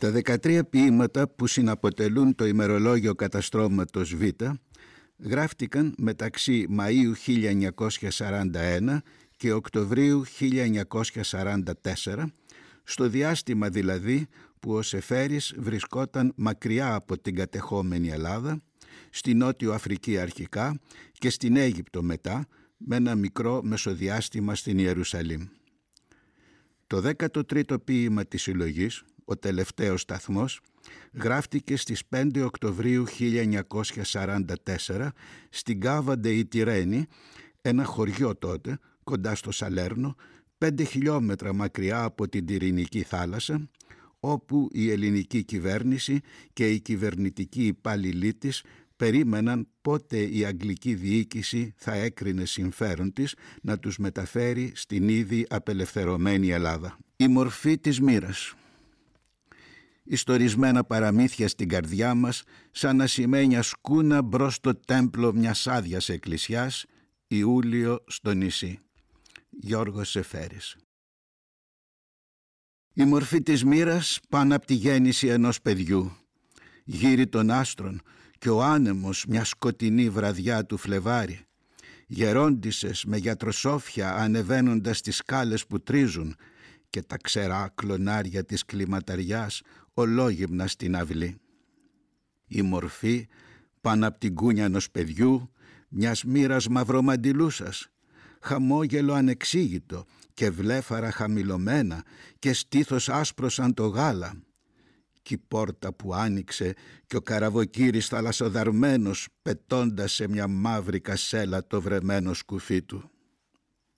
Τα 13 ποίηματα που συναποτελούν το ημερολόγιο καταστρώματος Β γράφτηκαν μεταξύ Μαΐου 1941 και Οκτωβρίου 1944 στο διάστημα δηλαδή που ο Σεφέρης βρισκόταν μακριά από την κατεχόμενη Ελλάδα στη Νότιο Αφρική αρχικά και στην Αίγυπτο μετά με ένα μικρό μεσοδιάστημα στην Ιερουσαλήμ. Το 13ο ποίημα της συλλογής ο τελευταίος σταθμός, γράφτηκε στις 5 Οκτωβρίου 1944 στην Κάβαντε η Τυρένη, ένα χωριό τότε κοντά στο Σαλέρνο, 5 χιλιόμετρα μακριά από την Τυρινική θάλασσα, όπου η ελληνική κυβέρνηση και η κυβερνητική υπάλληλή της περίμεναν πότε η αγγλική διοίκηση θα έκρινε συμφέρον της να τους μεταφέρει στην ήδη απελευθερωμένη Ελλάδα. Η μορφή της μοίρας ιστορισμένα παραμύθια στην καρδιά μας σαν ασημένια σκούνα μπρος στο τέμπλο μιας άδειας εκκλησιάς Ιούλιο στο νησί. Γιώργος Σεφέρης Η μορφή της μοίρας πάνω από τη γέννηση ενός παιδιού. Γύρι των άστρων και ο άνεμος μια σκοτεινή βραδιά του Φλεβάρι. Γερόντισες με γιατροσόφια ανεβαίνοντας τις σκάλες που τρίζουν και τα ξερά κλονάρια της κλιματαριάς ολόγυμνα στην αυλή. Η μορφή πάνω από την κούνια ενός παιδιού, μιας μοίρας μαυρομαντιλούσας, χαμόγελο ανεξήγητο και βλέφαρα χαμηλωμένα και στήθος άσπρος σαν το γάλα. Κι η πόρτα που άνοιξε και ο καραβοκύρης θαλασσοδαρμένος πετώντας σε μια μαύρη κασέλα το βρεμένο σκουφί του.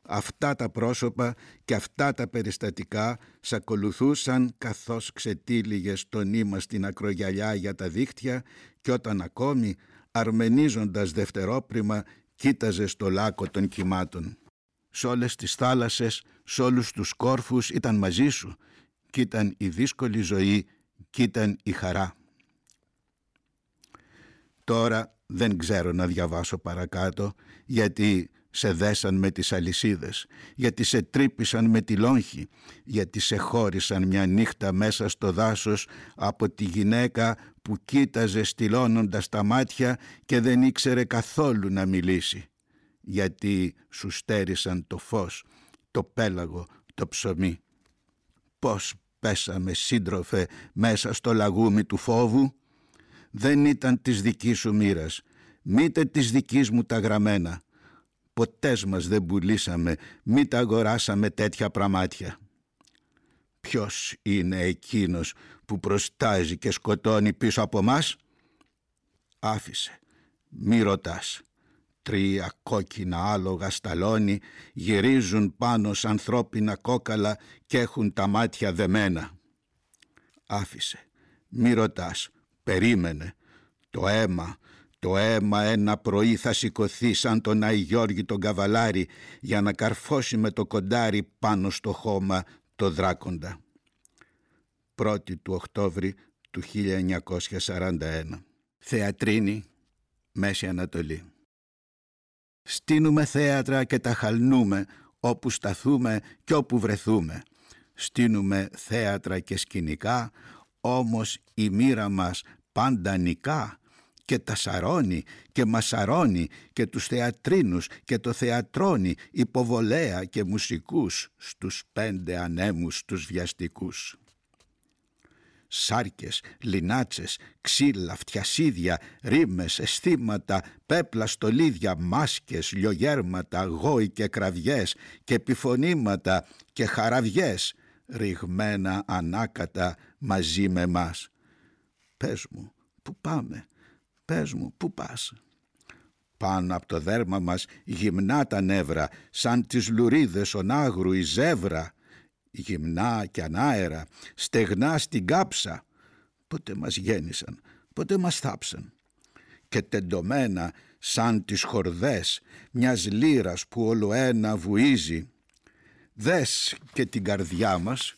Αυτά τα πρόσωπα και αυτά τα περιστατικά σ' ακολουθούσαν καθώς ξετύλιγες το νήμα στην ακρογιαλιά για τα δίχτυα και όταν ακόμη αρμενίζοντας δευτερόπριμα κοίταζες στο λάκκο των κυμάτων. Σ' όλες τις θάλασσες, σ' όλους τους κόρφους ήταν μαζί σου κι ήταν η δύσκολη ζωή κι ήταν η χαρά. Τώρα δεν ξέρω να διαβάσω παρακάτω γιατί σε δέσαν με τις αλυσίδες, γιατί σε τρύπησαν με τη λόγχη, γιατί σε χώρισαν μια νύχτα μέσα στο δάσος από τη γυναίκα που κοίταζε στυλώνοντας τα μάτια και δεν ήξερε καθόλου να μιλήσει, γιατί σου στέρισαν το φως, το πέλαγο, το ψωμί. Πώς πέσαμε σύντροφε μέσα στο λαγούμι του φόβου, δεν ήταν της δικής σου μοίρας, μήτε της δικής μου τα γραμμένα ποτές μας δεν πουλήσαμε, μη τα αγοράσαμε τέτοια πραμάτια. Ποιος είναι εκείνος που προστάζει και σκοτώνει πίσω από μας; Άφησε, μη ρωτάς. Τρία κόκκινα άλογα σταλόνι γυρίζουν πάνω σ' ανθρώπινα κόκαλα και έχουν τα μάτια δεμένα. Άφησε, μη ρωτάς, περίμενε. Το αίμα το αίμα ένα πρωί θα σηκωθεί σαν τον Άι Γιώργη τον καβαλάρι για να καρφώσει με το κοντάρι πάνω στο χώμα το δράκοντα. 1η του Οκτώβρη του 1941. Θεατρίνη, Μέση Ανατολή. Στείνουμε θέατρα και τα χαλνούμε όπου σταθούμε και όπου βρεθούμε. Στείνουμε θέατρα και σκηνικά, όμως η μοίρα μας πάντα νικά και τα σαρώνει και μασαρώνει και τους θεατρίνους και το θεατρώνει υποβολέα και μουσικούς στους πέντε ανέμους τους βιαστικούς. Σάρκες, λινάτσες, ξύλα, φτιασίδια, ρήμες, αισθήματα, πέπλα, στολίδια, μάσκες, λιογέρματα, γόη και κραυγές και επιφωνήματα και χαραβιές ρηγμένα ανάκατα μαζί με μας. Πες μου, πού πάμε, Πες μου, πού πας; Πάνω από το δέρμα μας γυμνά τα νεύρα, σαν τις λουρίδες ονάγρου η ζεύρα, γυμνά και ανάερα, στεγνά στην κάψα. Πότε μας γέννησαν, πότε μας θάψαν. Και τεντωμένα σαν τις χορδές μιας λύρας που όλο ένα βουίζει. Δες και την καρδιά μας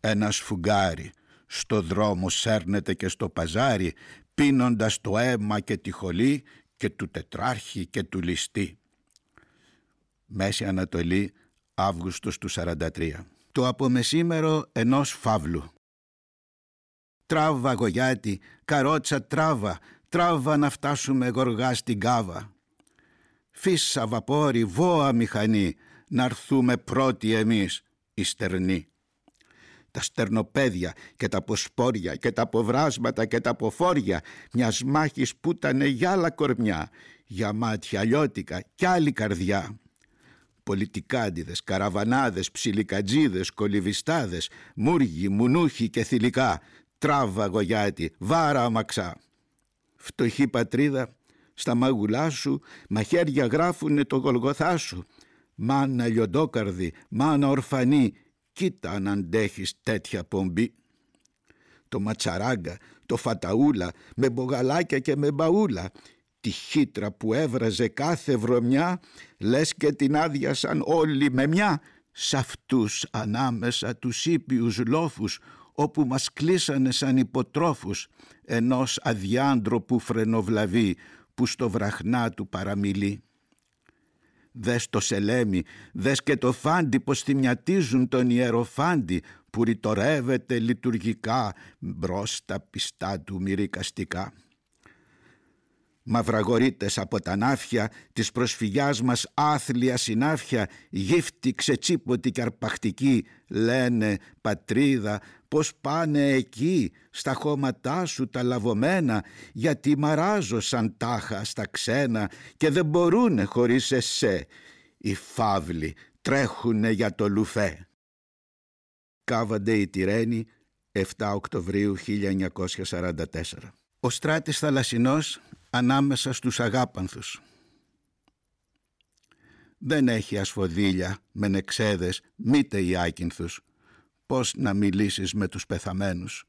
ένας σφουγγάρι στο δρόμο σέρνεται και στο παζάρι πίνοντας το αίμα και τη χολή και του τετράρχη και του ληστή. Μέση Ανατολή, Αύγουστος του 43. Το απομεσήμερο ενός φαύλου. Τράβα γογιάτη, καρότσα τράβα, τράβα να φτάσουμε γοργά στην κάβα. Φύσα βαπόρι, βόα μηχανή, να έρθουμε πρώτοι εμείς, οι στερνοί. Τα στερνοπέδια και τα ποσπόρια και τα ποβράσματα και τα ποφόρια μιας μάχης που ήταν για άλλα κορμιά, για μάτια λιώτικα κι άλλη καρδιά πολιτικάντιδες, καραβανάδες, ψιλικατζίδες, κολυβιστάδες, μούργοι, μουνούχοι και θηλυκά, τράβα γογιάτη, βάρα αμαξά. Φτωχή πατρίδα, στα μαγουλά σου, μαχαίρια γράφουνε το γολγοθά σου. Μάνα λιοντόκαρδη, μάνα ορφανή, κοίτα αν αντέχεις τέτοια πομπή. Το ματσαράγκα, το φαταούλα, με μπογαλάκια και με μπαούλα, τη χύτρα που έβραζε κάθε βρωμιά, λες και την άδειασαν όλοι με μια, σ' αυτούς ανάμεσα τους ήπιους λόφους, όπου μας κλείσανε σαν υποτρόφους, ενός αδιάντροπου φρενοβλαβή που στο βραχνά του παραμιλεί. Δες το σελέμι, δες και το φάντι πως θυμιατίζουν τον ιεροφάντι που ρητορεύεται λειτουργικά μπρος τα πιστά του μυρικαστικά. Μαυραγορείτες από τα νάφια της προσφυγιάς μας άθλια συνάφια γύφτη ξετσίποτη και αρπακτική λένε πατρίδα πως πάνε εκεί στα χώματά σου τα λαβωμένα γιατί μαράζω σαν τάχα στα ξένα και δεν μπορούνε χωρίς εσέ οι φαύλοι τρέχουνε για το λουφέ Κάβανται η Τυρένη 7 Οκτωβρίου 1944 Ο Στράτης Θαλασσινός ανάμεσα στους αγάπανθους. Δεν έχει ασφοδίλια με νεξέδες μήτε οι άκυνθους. Πώς να μιλήσεις με τους πεθαμένους.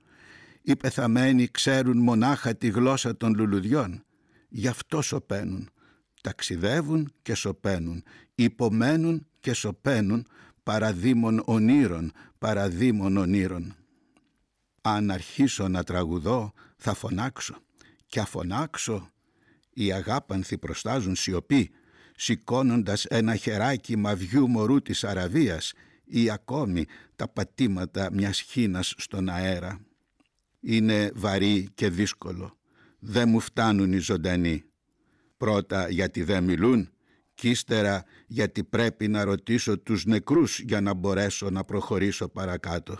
Οι πεθαμένοι ξέρουν μονάχα τη γλώσσα των λουλουδιών. Γι' αυτό σωπαίνουν. Ταξιδεύουν και σωπαίνουν. Υπομένουν και σωπαίνουν παραδείμων ονείρων, παραδείμων ονείρων. Αν αρχίσω να τραγουδώ θα φωνάξω και αφωνάξω οι αγάπανθοι προστάζουν σιωπή, σηκώνοντας ένα χεράκι μαβιού μωρού της Αραβίας ή ακόμη τα πατήματα μιας χίνας στον αέρα. Είναι βαρύ και δύσκολο. Δεν μου φτάνουν οι ζωντανοί. Πρώτα γιατί δεν μιλούν κι ύστερα γιατί πρέπει να ρωτήσω τους νεκρούς για να μπορέσω να προχωρήσω παρακάτω.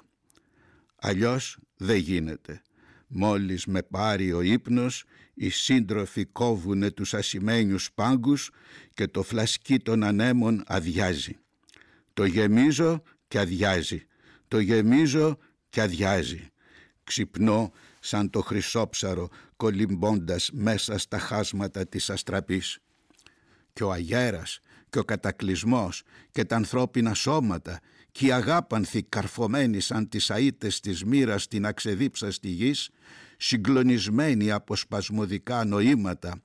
Αλλιώς δεν γίνεται. Μόλις με πάρει ο ύπνος, οι σύντροφοι κόβουνε τους ασημένιους πάγκους και το φλασκί των ανέμων αδειάζει. Το γεμίζω και αδειάζει. Το γεμίζω και αδειάζει. Ξυπνώ σαν το χρυσόψαρο κολυμπώντας μέσα στα χάσματα της αστραπής. Και ο αγέρας και ο κατακλυσμός και τα ανθρώπινα σώματα και οι αγάπανθοι καρφωμένοι σαν τις αΐτες της μοίρας στην αξεδίψαστη γης, συγκλονισμένοι από σπασμωδικά νοήματα,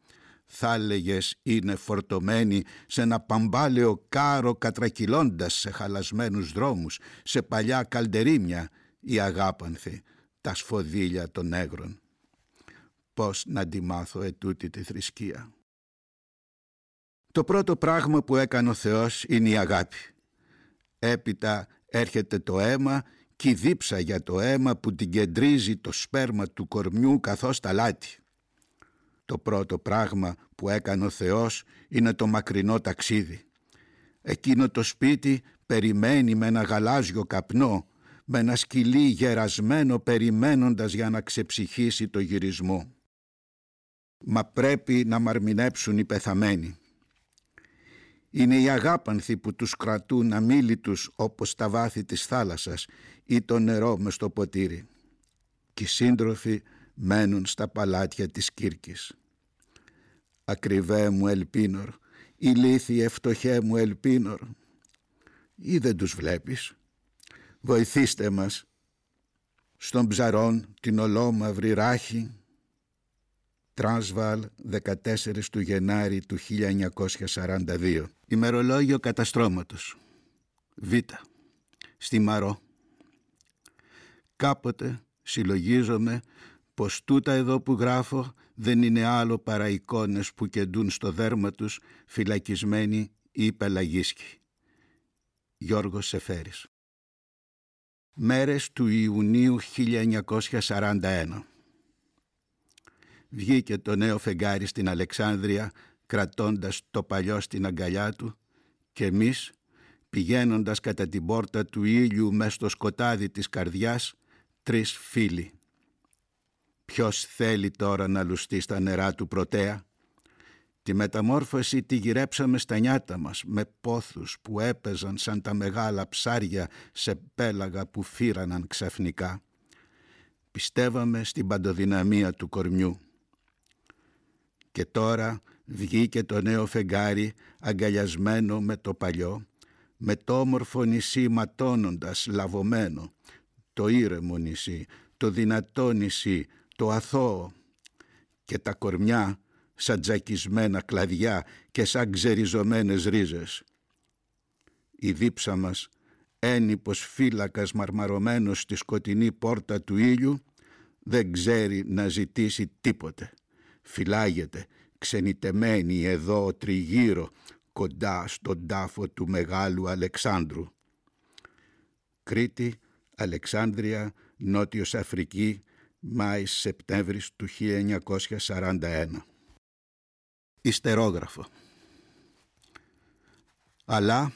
θα έλεγες είναι φορτωμένοι σε ένα παμπάλαιο κάρο κατρακυλώντας σε χαλασμένους δρόμους, σε παλιά καλντερίμια, οι αγάπανθοι, τα σφοδίλια των έγρων. Πώς να τη μάθω ετούτη τη θρησκεία. Το πρώτο πράγμα που έκανε ο Θεός είναι η αγάπη. Έπειτα έρχεται το αίμα και η δίψα για το αίμα που την κεντρίζει το σπέρμα του κορμιού καθώς τα λάτι. Το πρώτο πράγμα που έκανε ο Θεός είναι το μακρινό ταξίδι. Εκείνο το σπίτι περιμένει με ένα γαλάζιο καπνό, με ένα σκυλί γερασμένο περιμένοντας για να ξεψυχήσει το γυρισμό. Μα πρέπει να μαρμινέψουν οι πεθαμένοι. Είναι οι αγάπανθοι που τους κρατούν αμήλυτους όπως τα βάθη της θάλασσας ή το νερό μες στο ποτήρι. Και οι σύντροφοι μένουν στα παλάτια της Κύρκης. Ακριβέ μου ελπίνορ, ηλίθιε φτωχέ μου ελπίνορ. Ή δεν τους βλέπεις. Βοηθήστε μας. Στον ψαρόν την ολόμαυρη ράχη. Τράνσβαλ, 14 του Γενάρη του 1942. Ημερολόγιο καταστρώματος. Β. Στη Μαρό. Κάποτε συλλογίζομαι πως τούτα εδώ που γράφω δεν είναι άλλο παρά εικόνες που κεντούν στο δέρμα τους φυλακισμένοι ή πελαγίσκοι. Γιώργος Σεφέρης Μέρες του Ιουνίου 1941 Βγήκε το νέο φεγγάρι στην Αλεξάνδρεια κρατώντας το παλιό στην αγκαλιά του και εμείς πηγαίνοντας κατά την πόρτα του ήλιου μες στο σκοτάδι της καρδιάς τρεις φίλοι. Ποιος θέλει τώρα να λουστεί στα νερά του πρωτέα; Τη μεταμόρφωση τη γυρέψαμε στα νιάτα μας με πόθους που έπαιζαν σαν τα μεγάλα ψάρια σε πέλαγα που φύραναν ξαφνικά. Πιστεύαμε στην παντοδυναμία του κορμιού. Και τώρα βγήκε το νέο φεγγάρι αγκαλιασμένο με το παλιό, με το όμορφο νησί ματώνοντας λαβωμένο, το ήρεμο νησί, το δυνατό νησί, το αθώο και τα κορμιά σαν τζακισμένα κλαδιά και σαν ξεριζωμένες ρίζες. Η δίψα μας, ένυπος φύλακας μαρμαρωμένος στη σκοτεινή πόρτα του ήλιου, δεν ξέρει να ζητήσει τίποτε. Φυλάγεται, ξενιτεμένη εδώ τριγύρω, κοντά στον τάφο του Μεγάλου Αλεξάνδρου. Κρήτη, Αλεξάνδρεια, Νότιος Αφρική, Μάης-Σεπτέμβρης του 1941. Ιστερόγραφο. Αλλά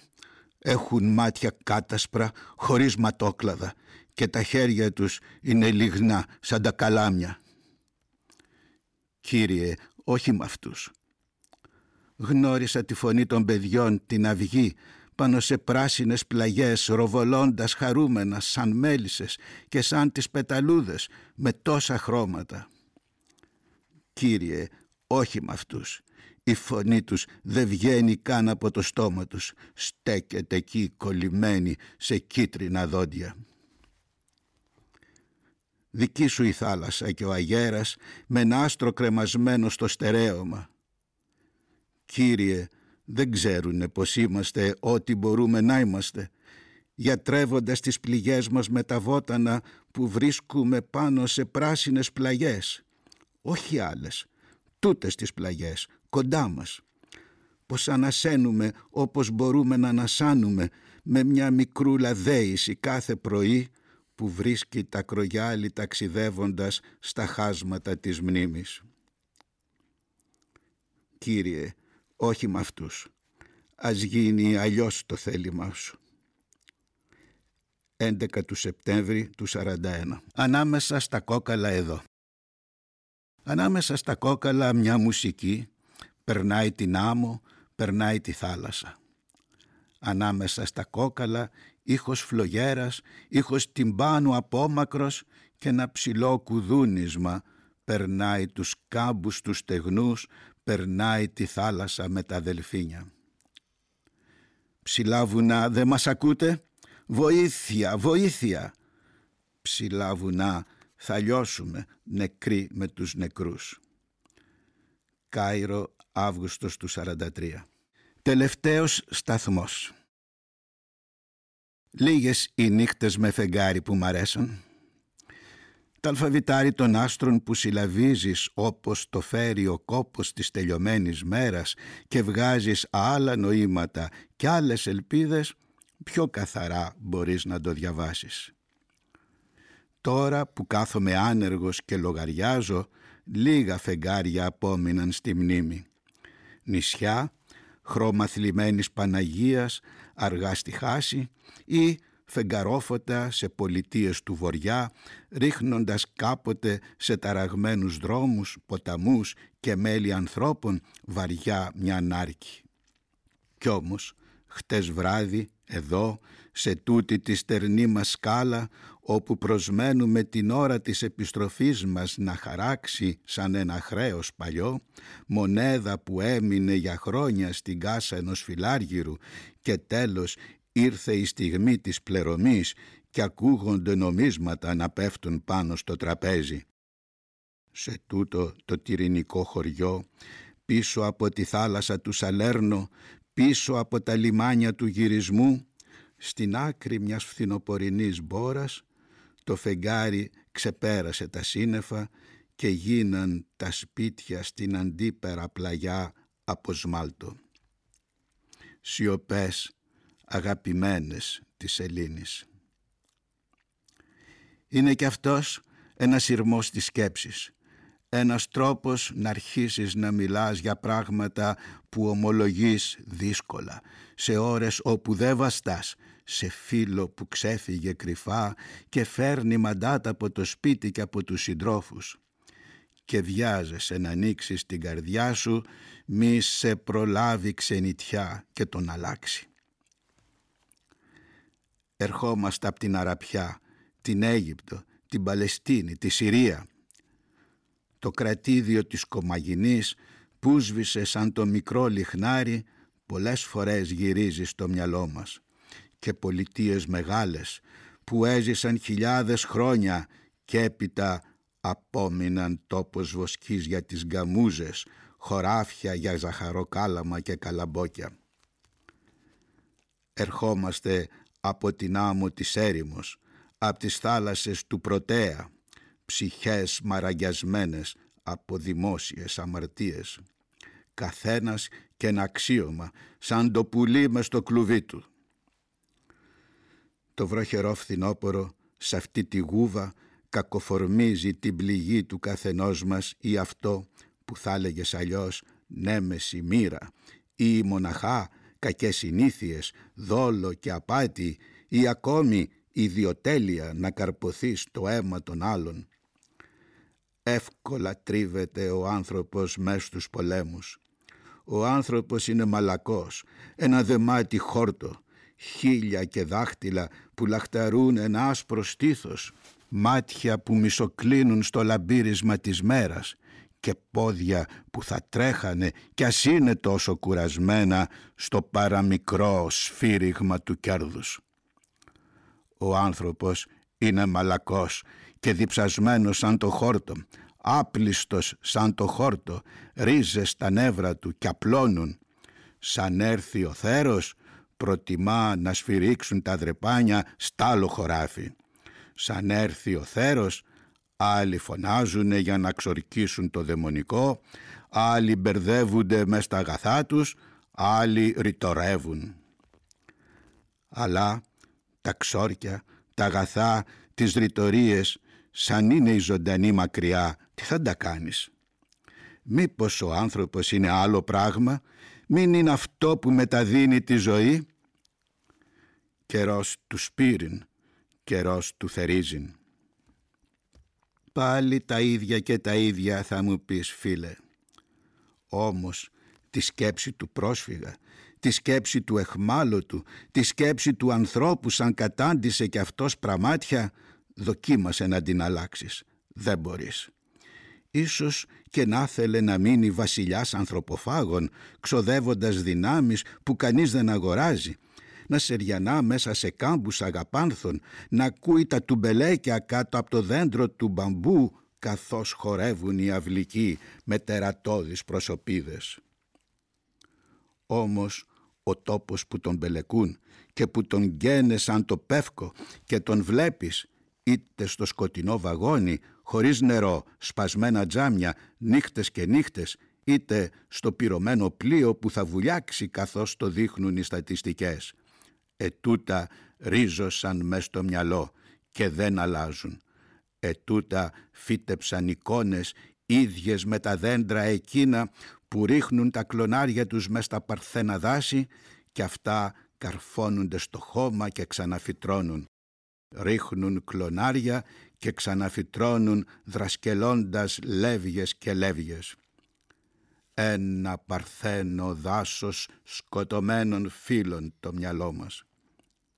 έχουν μάτια κάτασπρα χωρίς ματόκλαδα και τα χέρια τους είναι λιγνά σαν τα καλάμια. Κύριε, όχι με αυτούς. Γνώρισα τη φωνή των παιδιών την αυγή πάνω σε πράσινες πλαγιές ροβολώντας χαρούμενα σαν μέλισσες και σαν τις πεταλούδες με τόσα χρώματα. Κύριε, όχι με αυτούς. Η φωνή τους δεν βγαίνει καν από το στόμα τους. Στέκεται εκεί κολλημένη σε κίτρινα δόντια. Δική σου η θάλασσα και ο αγέρας με ένα άστρο κρεμασμένο στο στερέωμα. Κύριε, δεν ξέρουνε πως είμαστε ό,τι μπορούμε να είμαστε, γιατρεύοντας τις πληγές μας με τα βότανα που βρίσκουμε πάνω σε πράσινες πλαγιές. Όχι άλλες, τούτες τις πλαγιές, κοντά μας. Πως ανασένουμε όπως μπορούμε να ανασάνουμε με μια μικρούλα δέηση κάθε πρωί που βρίσκει τα κρογιάλι ταξιδεύοντας στα χάσματα της μνήμης. Κύριε, όχι με αυτούς. Ας γίνει αλλιώς το θέλημά σου. 11 του Σεπτέμβρη του 41. Ανάμεσα στα κόκαλα εδώ. Ανάμεσα στα κόκαλα μια μουσική περνάει την άμμο, περνάει τη θάλασσα. Ανάμεσα στα κόκαλα ήχος φλογέρας, ήχος τυμπάνου απόμακρος και ένα ψηλό κουδούνισμα περνάει τους κάμπους τους στεγνούς, περνάει τη θάλασσα με τα δελφίνια. Ψηλά βουνά δεν μας ακούτε, βοήθεια, βοήθεια. Ψηλά βουνά θα λιώσουμε νεκροί με τους νεκρούς. Κάιρο, Αύγουστος του 43. Τελευταίος σταθμός. Λίγες οι νύχτες με φεγγάρι που μ' αρέσουν. Τα αλφαβητάρι των άστρων που συλλαβίζεις όπως το φέρει ο κόπος της τελειωμένης μέρας και βγάζεις άλλα νοήματα και άλλες ελπίδες, πιο καθαρά μπορείς να το διαβάσεις. Τώρα που κάθομαι άνεργος και λογαριάζω, λίγα φεγγάρια απόμειναν στη μνήμη. Νησιά, χρώμα θλιμμένης Παναγίας, αργά στη χάση ή φεγγαρόφωτα σε πολιτείες του βοριά, ρίχνοντας κάποτε σε ταραγμένους δρόμους, ποταμούς και μέλη ανθρώπων βαριά μια νάρκη. Κι όμως, χτες βράδυ, εδώ, σε τούτη τη στερνή μας σκάλα, όπου προσμένουμε την ώρα της επιστροφής μας να χαράξει σαν ένα χρέος παλιό, μονέδα που έμεινε για χρόνια στην κάσα ενός φιλάργυρου και τέλος ήρθε η στιγμή της πλερωμής και ακούγονται νομίσματα να πέφτουν πάνω στο τραπέζι. Σε τούτο το τυρινικό χωριό, πίσω από τη θάλασσα του Σαλέρνο, πίσω από τα λιμάνια του γυρισμού, στην άκρη μιας φθινοπορεινής μπόρας, το φεγγάρι ξεπέρασε τα σύννεφα και γίναν τα σπίτια στην αντίπερα πλαγιά από σμάλτο. Σιωπές αγαπημένες της Ελλήνης. Είναι και αυτός ένας σειρμός της σκέψης. Ένας τρόπος να αρχίσεις να μιλάς για πράγματα που ομολογείς δύσκολα, σε ώρες όπου δεν βαστάς, σε φίλο που ξέφυγε κρυφά και φέρνει μαντάτα από το σπίτι και από τους συντρόφους και βιάζεσαι να ανοίξεις την καρδιά σου μη σε προλάβει ξενιτιά και τον αλλάξει. Ερχόμαστε από την Αραπιά, την Αίγυπτο, την Παλαιστίνη, τη Συρία. Το κρατήδιο της Κομαγινής που σβήσε σαν το μικρό λιχνάρι πολλές φορές γυρίζει στο μυαλό μας και πολιτείες μεγάλες που έζησαν χιλιάδες χρόνια και έπειτα απόμειναν τόπος βοσκής για τις γκαμούζες, χωράφια για ζαχαροκάλαμα και καλαμπόκια. Ερχόμαστε από την άμμο της έρημος, από τις θάλασσες του Πρωτέα, ψυχές μαραγιασμένες από δημόσιες αμαρτίες. Καθένας και ένα αξίωμα, σαν το πουλί μες στο κλουβί του. Το βροχερό φθινόπορο, σε αυτή τη γούβα, κακοφορμίζει την πληγή του καθενός μας ή αυτό που θα έλεγες αλλιώς νέμεση μοίρα ή μοναχά κακές συνήθειες, δόλο και απάτη ή ακόμη ιδιοτέλεια να καρποθεί στο αίμα των άλλων. Εύκολα τρίβεται ο άνθρωπος μες στους πολέμους. Ο άνθρωπος είναι μαλακός, ένα δεμάτι χόρτο, χίλια και δάχτυλα που λαχταρούν ένα άσπρο στήθος μάτια που μισοκλίνουν στο λαμπύρισμα της μέρας και πόδια που θα τρέχανε κι ας είναι τόσο κουρασμένα στο παραμικρό σφύριγμα του κέρδους. Ο άνθρωπος είναι μαλακός και διψασμένος σαν το χόρτο, άπλιστος σαν το χόρτο, ρίζες στα νεύρα του κι απλώνουν. Σαν έρθει ο θέρος, προτιμά να σφυρίξουν τα δρεπάνια στ' άλλο χωράφι. Σαν έρθει ο θέρος, άλλοι φωνάζουν για να ξορκίσουν το δαιμονικό, άλλοι μπερδεύονται μες στα αγαθά τους, άλλοι ρητορεύουν. Αλλά τα ξόρκια, τα αγαθά, τις ρητορίες, σαν είναι η ζωντανή μακριά, τι θα τα κάνεις; Μήπως ο άνθρωπος είναι άλλο πράγμα, μην είναι αυτό που μεταδίνει τη ζωή; Καιρός του σπύριν, καιρός του θερίζειν. Πάλι τα ίδια και τα ίδια θα μου πεις φίλε. Όμως τη σκέψη του πρόσφυγα, τη σκέψη του εχμάλωτου, τη σκέψη του ανθρώπου σαν κατάντησε και αυτός πραμάτια, δοκίμασε να την αλλάξεις. Δεν μπορείς. Ίσως και να θέλε να μείνει βασιλιάς ανθρωποφάγων, ξοδεύοντας δυνάμεις που κανείς δεν αγοράζει, να σεριανά μέσα σε κάμπους αγαπάνθων, να ακούει τα τουμπελέκια κάτω από το δέντρο του μπαμπού, καθώς χορεύουν οι αυλικοί με τερατώδεις προσωπίδες. Όμως ο τόπος που τον μπελεκούν και που τον γκαίνε σαν το πεύκο και τον βλέπεις είτε στο σκοτεινό βαγόνι χωρίς νερό, σπασμένα τζάμια, νύχτες και νύχτες είτε στο πυρωμένο πλοίο που θα βουλιάξει καθώς το δείχνουν οι στατιστικές ετούτα ρίζωσαν μες στο μυαλό και δεν αλλάζουν. Ετούτα φύτεψαν εικόνες ίδιες με τα δέντρα εκείνα που ρίχνουν τα κλονάρια τους μες στα παρθένα δάση και αυτά καρφώνονται στο χώμα και ξαναφυτρώνουν. Ρίχνουν κλονάρια και ξαναφυτρώνουν δρασκελώντας λεύγες και λεύγες ένα παρθένο δάσος σκοτωμένων φίλων το μυαλό μας.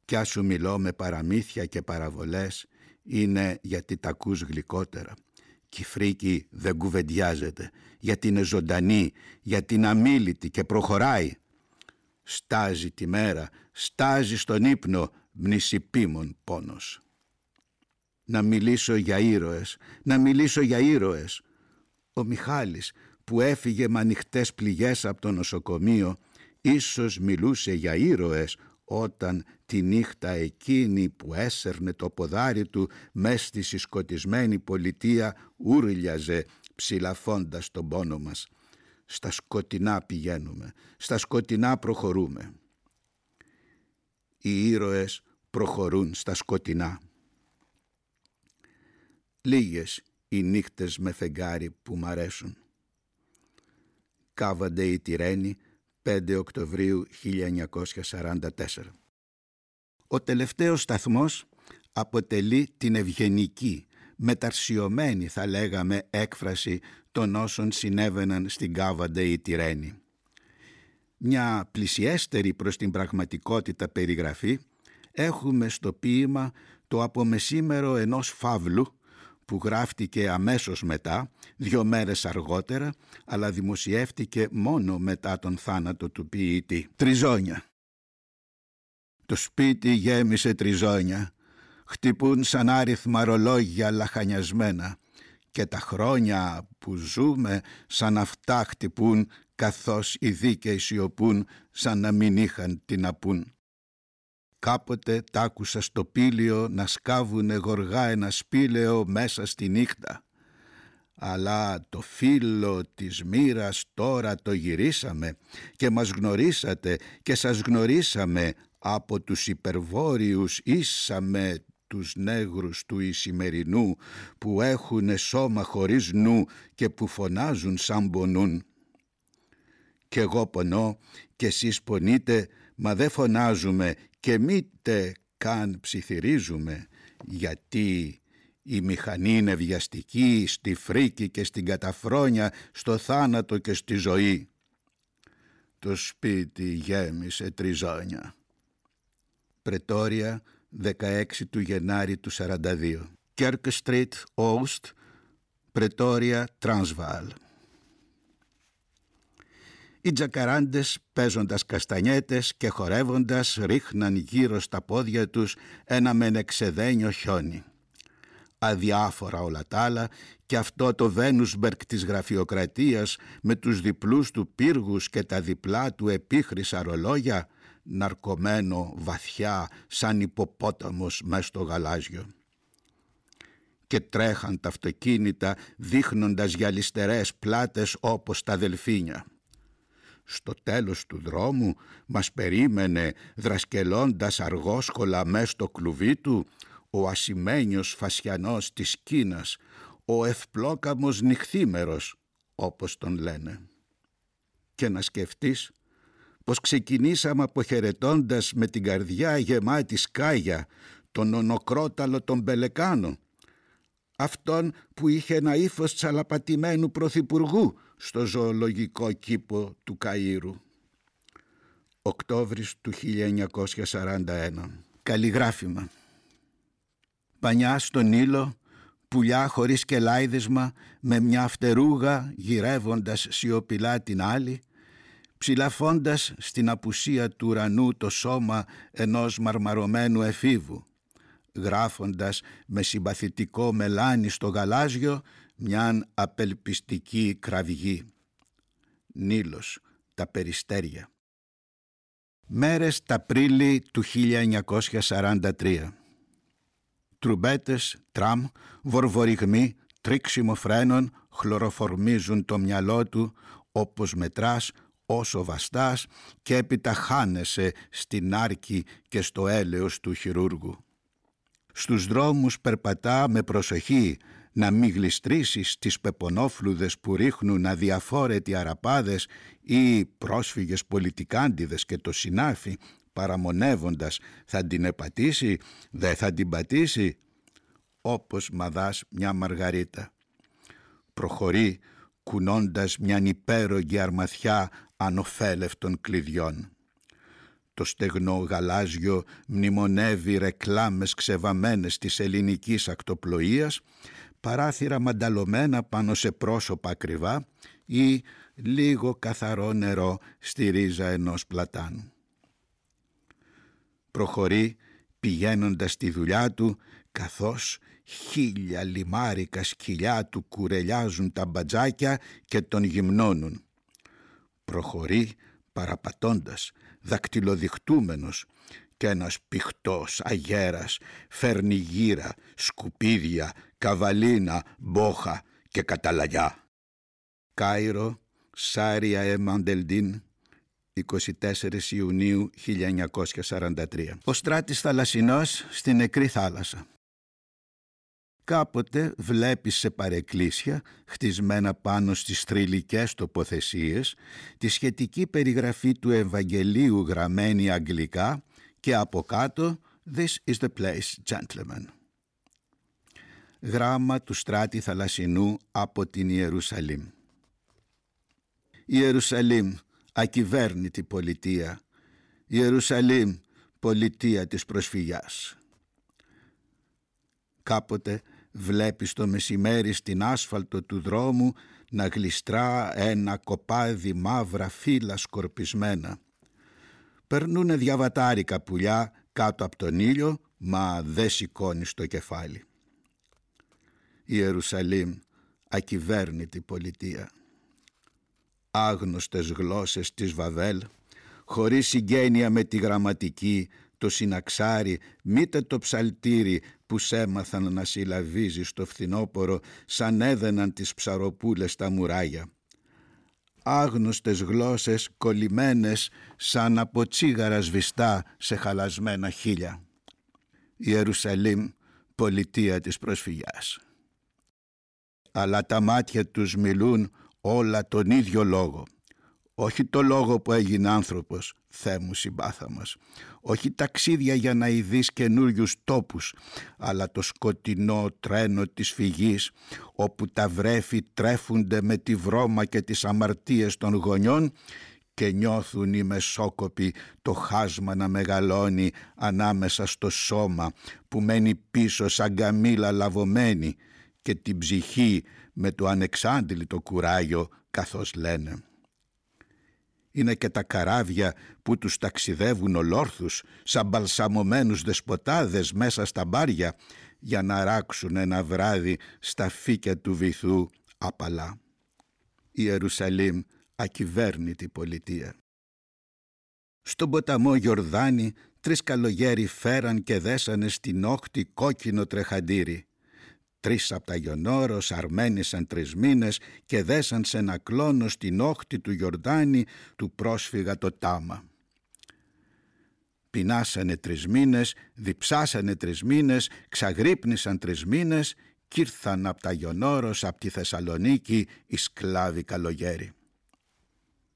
Κι ας σου μιλώ με παραμύθια και παραβολές είναι γιατί τα ακούς γλυκότερα. Κι η φρίκη δεν κουβεντιάζεται γιατί είναι ζωντανή, γιατί είναι αμήλυτη και προχωράει. Στάζει τη μέρα, στάζει στον ύπνο μνησιπίμων πόνος. Να μιλήσω για ήρωες, να μιλήσω για ήρωες. Ο Μιχάλης που έφυγε με ανοιχτές πληγές από το νοσοκομείο ίσως μιλούσε για ήρωες όταν τη νύχτα εκείνη που έσερνε το ποδάρι του μες στη συσκοτισμένη πολιτεία ούρλιαζε ψηλαφώντας τον πόνο μας. Στα σκοτεινά πηγαίνουμε, στα σκοτεινά προχωρούμε. Οι ήρωες προχωρούν στα σκοτεινά. Λίγες οι νύχτες με φεγγάρι που μ' αρέσουν. Κάβανται η Τυρένη 5 Οκτωβρίου 1944. Ο τελευταίος σταθμός αποτελεί την ευγενική, μεταρσιωμένη θα λέγαμε έκφραση των όσων συνέβαιναν στην Κάβαντε η Τυρένη. Μια πλησιέστερη προς την πραγματικότητα περιγραφή έχουμε στο ποίημα το απομεσήμερο ενός φαύλου που γράφτηκε αμέσως μετά, δύο μέρες αργότερα, αλλά δημοσιεύτηκε μόνο μετά τον θάνατο του ποιητή. Τριζόνια. Το σπίτι γέμισε τριζόνια, χτυπούν σαν άριθμα ρολόγια λαχανιασμένα και τα χρόνια που ζούμε σαν αυτά χτυπούν καθώς οι δίκαιοι σιωπούν σαν να μην είχαν τι να πούν. Κάποτε τ' άκουσα στο πήλιο να σκάβουνε γοργά ένα σπήλαιο μέσα στη νύχτα. Αλλά το φύλλο της μοίρας τώρα το γυρίσαμε και μας γνωρίσατε και σας γνωρίσαμε από τους υπερβόρειους ίσαμε τους νέγρους του Ισημερινού που έχουνε σώμα χωρίς νου και που φωνάζουν σαν πονούν. Κι εγώ πονώ και εσείς πονείτε μα δεν φωνάζουμε και μήτε καν ψιθυρίζουμε γιατί η μηχανή είναι βιαστική στη φρίκη και στην καταφρόνια, στο θάνατο και στη ζωή. Το σπίτι γέμισε τριζόνια. Πρετόρια 16 του Γενάρη του 42. Κέρκ Στρίτ, Όστ, Πρετόρια, Τρανσβάλ. Οι τζακαράντες παίζοντας καστανιέτες και χορεύοντας ρίχναν γύρω στα πόδια τους ένα μενεξεδένιο χιόνι. Αδιάφορα όλα τα άλλα και αυτό το Βένουσμπερκ της γραφειοκρατίας με τους διπλούς του πύργους και τα διπλά του επίχρησα ρολόγια ναρκωμένο βαθιά σαν υποπόταμος μες στο γαλάζιο. Και τρέχαν τα αυτοκίνητα δείχνοντας γυαλιστερές πλάτες όπως τα δελφίνια. Στο τέλος του δρόμου μας περίμενε δρασκελώντας αργόσκολα μες στο κλουβί του ο ασημένιος φασιανός της Κίνας, ο ευπλόκαμος νυχθήμερος όπως τον λένε. Και να σκεφτείς πως ξεκινήσαμε αποχαιρετώντας με την καρδιά γεμάτη σκάγια τον ονοκρόταλο τον Μπελεκάνο, αυτόν που είχε ένα ύφος τσαλαπατημένου πρωθυπουργού στο ζωολογικό κήπο του Καΐρου. Οκτώβρης του 1941. Καλλιγράφημα. Πανιά στον ήλο, πουλιά χωρίς κελάιδισμα, με μια φτερούγα γυρεύοντας σιωπηλά την άλλη, ψηλαφώντας στην απουσία του ουρανού το σώμα ενός μαρμαρωμένου εφήβου, γράφοντας με συμπαθητικό μελάνι στο γαλάζιο μιαν απελπιστική κραυγή. Νίλος, τα περιστέρια. Μέρες τα Απρίλη του 1943. Τρουμπέτες, τραμ, βορβοριγμοί, τρίξιμο φρένων χλωροφορμίζουν το μυαλό του όπως μετράς όσο βαστάς και έπειτα χάνεσαι στην άρκη και στο έλεος του χειρούργου. Στους δρόμους περπατά με προσοχή να μην γλιστρήσεις τις πεπονόφλουδες που ρίχνουν αδιαφόρετοι αραπάδες ή πρόσφυγες πολιτικάντιδες και το συνάφι παραμονεύοντας θα την επατήσει, δεν θα την πατήσει όπως μαδάς μια μαργαρίτα. Προχωρεί κουνώντας μιαν υπέρογγη αρμαθιά ανοφέλευτων κλειδιών. Το στεγνό γαλάζιο μνημονεύει ρεκλάμες ξεβαμένες της ελληνικής ακτοπλοείας, παράθυρα μανταλωμένα πάνω σε πρόσωπα ακριβά ή λίγο καθαρό νερό στη ρίζα ενός πλατάνου. Προχωρεί πηγαίνοντας στη δουλειά του καθώς χίλια λιμάρικα σκυλιά του κουρελιάζουν τα μπατζάκια και τον γυμνώνουν. Προχωρεί παραπατώντας, δακτυλοδειχτούμενος και ένας πηχτός αγέρας φέρνει γύρα, σκουπίδια, καβαλίνα, μπόχα και καταλαγιά. Κάιρο, Σάρια Εμαντελντίν, 24 Ιουνίου 1943. Ο στράτης θαλασσινός στην νεκρή θάλασσα. Κάποτε βλέπεις σε παρεκκλήσια χτισμένα πάνω στις θρηλυκές τοποθεσίες τη σχετική περιγραφή του Ευαγγελίου γραμμένη αγγλικά και από κάτω «This is the place, gentlemen». Γράμμα του στράτη θαλασσινού από την Ιερουσαλήμ. Ιερουσαλήμ, ακυβέρνητη πολιτεία. Ιερουσαλήμ, πολιτεία της προσφυγιάς. Κάποτε βλέπεις το μεσημέρι στην άσφαλτο του δρόμου να γλιστρά ένα κοπάδι μαύρα φύλλα σκορπισμένα. Περνούνε διαβατάρικα πουλιά κάτω από τον ήλιο, μα δεν σηκώνει το κεφάλι. Ιερουσαλήμ, ακυβέρνητη πολιτεία. Άγνωστες γλώσσες της Βαβέλ, χωρίς συγγένεια με τη γραμματική, το συναξάρι, μήτε το ψαλτήρι που σέμαθαν να συλλαβίζει στο φθινόπορο σαν έδαιναν τις ψαροπούλες στα μουράγια. Άγνωστες γλώσσες κολλημένες σαν από τσίγαρα σβηστά σε χαλασμένα χίλια. Ιερουσαλήμ, πολιτεία της προσφυγιάς. Αλλά τα μάτια τους μιλούν όλα τον ίδιο λόγο. Όχι το λόγο που έγινε άνθρωπος, Θεέ μου συμπάθα μας. Όχι ταξίδια για να ειδείς καινούριους τόπους, αλλά το σκοτεινό τρένο της φυγής, όπου τα βρέφη τρέφονται με τη βρώμα και τις αμαρτίες των γονιών και νιώθουν οι μεσόκοποι το χάσμα να μεγαλώνει ανάμεσα στο σώμα που μένει πίσω σαν καμήλα λαβωμένη και την ψυχή με το ανεξάντλητο κουράγιο καθώς λένε είναι και τα καράβια που τους ταξιδεύουν ολόρθους σαν μπαλσαμωμένους δεσποτάδες μέσα στα μπάρια για να ράξουν ένα βράδυ στα φύκια του βυθού απαλά. Η Ιερουσαλήμ ακυβέρνητη πολιτεία. Στον ποταμό Γιορδάνη τρεις καλογέρι φέραν και δέσανε στην όχτη κόκκινο τρεχαντήρι Τρεις από τα γιονόρος αρμένισαν τρεις μήνες και δέσαν σε ένα κλόνο στην όχτη του Γιορδάνη του πρόσφυγα το τάμα. Πεινάσανε τρεις μήνες, διψάσανε τρεις μήνες, ξαγρύπνησαν τρεις μήνες κι ήρθαν από τα γιονόρος από τη Θεσσαλονίκη οι σκλάβοι καλογέρι.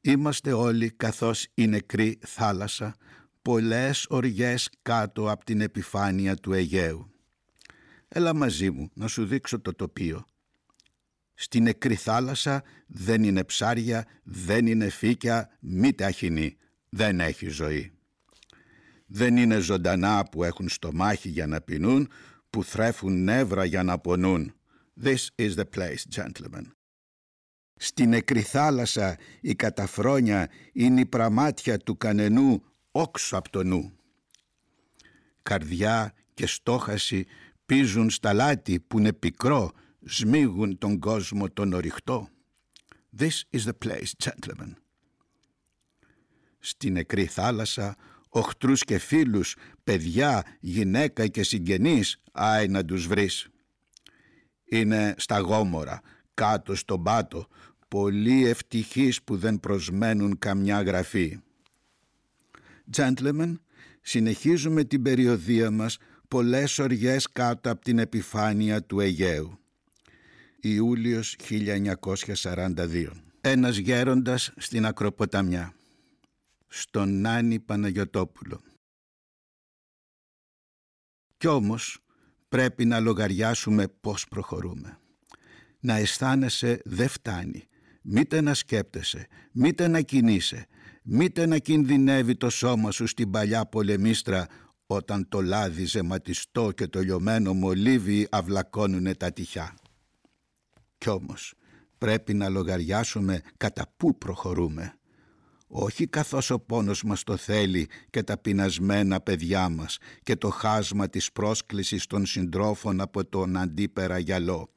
Είμαστε όλοι καθώς η νεκρή θάλασσα, πολλές οριές κάτω από την επιφάνεια του Αιγαίου. Έλα μαζί μου να σου δείξω το τοπίο. Στην νεκρή θάλασσα δεν είναι ψάρια, δεν είναι φύκια, μη ταχυνή, δεν έχει ζωή. Δεν είναι ζωντανά που έχουν στομάχι για να πεινούν, που θρέφουν νεύρα για να πονούν. This is the place, gentlemen. Στην νεκρή θάλασσα η καταφρόνια είναι η πραμάτια του κανενού όξω από το νου. Καρδιά και στόχαση πίζουν στα λάτι που είναι πικρό, σμίγουν τον κόσμο τον οριχτό. This is the place, gentlemen. Στη νεκρή θάλασσα, οχτρούς και φίλους, παιδιά, γυναίκα και συγγενείς, άι να τους βρεις. Είναι στα γόμορα, κάτω στον πάτο, πολύ ευτυχείς που δεν προσμένουν καμιά γραφή. Gentlemen, συνεχίζουμε την περιοδία μας πολλές οριές κάτω από την επιφάνεια του Αιγαίου. Ιούλιος 1942. Ένας γέροντας στην Ακροποταμιά. Στον Νάνη Παναγιωτόπουλο. Κι όμως πρέπει να λογαριάσουμε πώς προχωρούμε. Να αισθάνεσαι δεν φτάνει. Μήτε να σκέπτεσαι, μήτε να κινείσαι, μήτε να κινδυνεύει το σώμα σου στην παλιά πολεμίστρα όταν το λάδι ζεματιστό και το λιωμένο μολύβι αυλακώνουνε τα τυχιά. Κι όμως πρέπει να λογαριάσουμε κατά πού προχωρούμε. Όχι καθώς ο πόνος μας το θέλει και τα πεινασμένα παιδιά μας και το χάσμα της πρόσκλησης των συντρόφων από τον αντίπερα γυαλό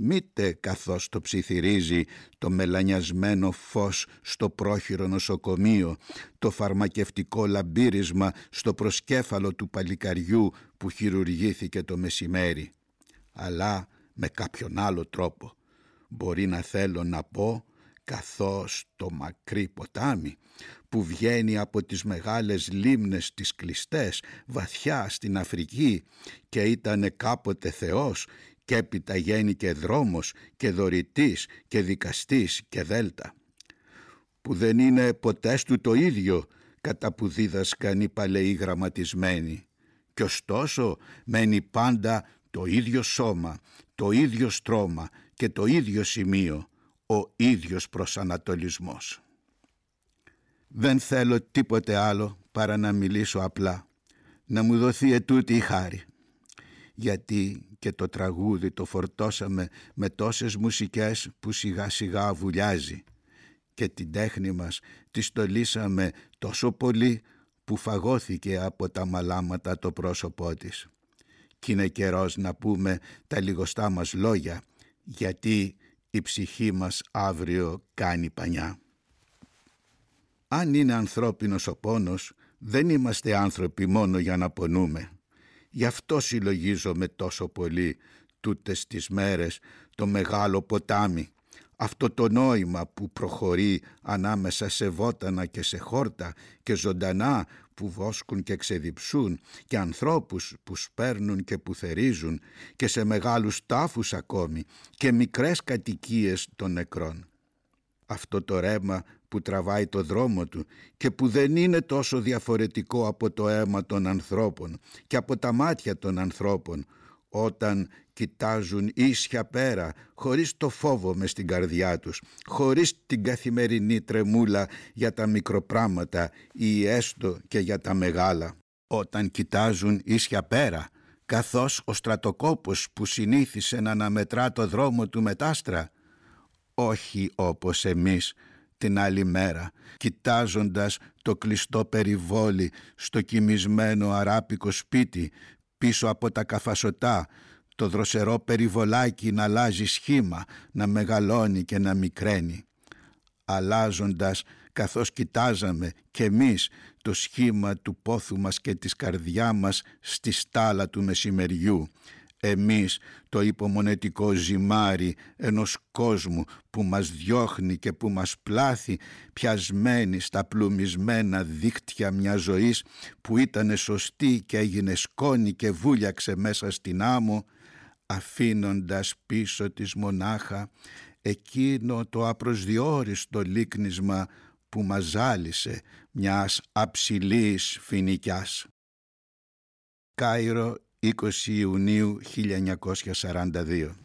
μήτε καθώς το ψιθυρίζει το μελανιασμένο φως στο πρόχειρο νοσοκομείο, το φαρμακευτικό λαμπύρισμα στο προσκέφαλο του παλικαριού που χειρουργήθηκε το μεσημέρι. Αλλά με κάποιον άλλο τρόπο. Μπορεί να θέλω να πω καθώς το μακρύ ποτάμι που βγαίνει από τις μεγάλες λίμνες τις κλειστές βαθιά στην Αφρική και ήταν κάποτε Θεός και έπειτα γέννηκε δρόμος και δωρητής και δικαστής και δέλτα που δεν είναι ποτές του το ίδιο κατά που δίδασκαν οι παλαιοί γραμματισμένοι και ωστόσο μένει πάντα το ίδιο σώμα, το ίδιο στρώμα και το ίδιο σημείο, ο ίδιος προσανατολισμός. Δεν θέλω τίποτε άλλο παρά να μιλήσω απλά, να μου δοθεί ετούτη η χάρη. Γιατί και το τραγούδι το φορτώσαμε με τόσες μουσικές που σιγά σιγά βουλιάζει και την τέχνη μας τη στολίσαμε τόσο πολύ που φαγώθηκε από τα μαλάματα το πρόσωπό της. Κι είναι καιρός να πούμε τα λιγοστά μας λόγια γιατί η ψυχή μας αύριο κάνει πανιά. Αν είναι ανθρώπινος ο πόνος, δεν είμαστε άνθρωποι μόνο για να πονούμε. Γι' αυτό συλλογίζομαι τόσο πολύ τούτες τις μέρες το μεγάλο ποτάμι. Αυτό το νόημα που προχωρεί ανάμεσα σε βότανα και σε χόρτα και ζωντανά που βόσκουν και ξεδιψούν και ανθρώπους που σπέρνουν και που θερίζουν και σε μεγάλους τάφους ακόμη και μικρές κατοικίες των νεκρών. Αυτό το ρέμα που τραβάει το δρόμο του και που δεν είναι τόσο διαφορετικό από το αίμα των ανθρώπων και από τα μάτια των ανθρώπων όταν κοιτάζουν ίσια πέρα χωρίς το φόβο μες στην καρδιά τους χωρίς την καθημερινή τρεμούλα για τα μικροπράματα ή έστω και για τα μεγάλα. Όταν κοιτάζουν ίσια πέρα καθώς ο στρατοκόπος που συνήθισε να αναμετρά το δρόμο του μετάστρα όχι όπως εμείς την άλλη μέρα, κοιτάζοντας το κλειστό περιβόλι στο κοιμισμένο αράπικο σπίτι πίσω από τα καφασωτά, το δροσερό περιβολάκι να αλλάζει σχήμα, να μεγαλώνει και να μικραίνει. Αλλάζοντας καθώς κοιτάζαμε κι εμείς το σχήμα του πόθου μας και της καρδιά μας στη στάλα του μεσημεριού εμείς το υπομονετικό ζυμάρι ενός κόσμου που μας διώχνει και που μας πλάθει πιασμένοι στα πλουμισμένα δίκτυα μιας ζωής που ήταν σωστή και έγινε σκόνη και βούλιαξε μέσα στην άμμο αφήνοντας πίσω της μονάχα εκείνο το απροσδιόριστο λίκνισμα που μας ζάλισε μιας αψηλής φοινικιάς. Κάιρο 20 Ιουνίου 1942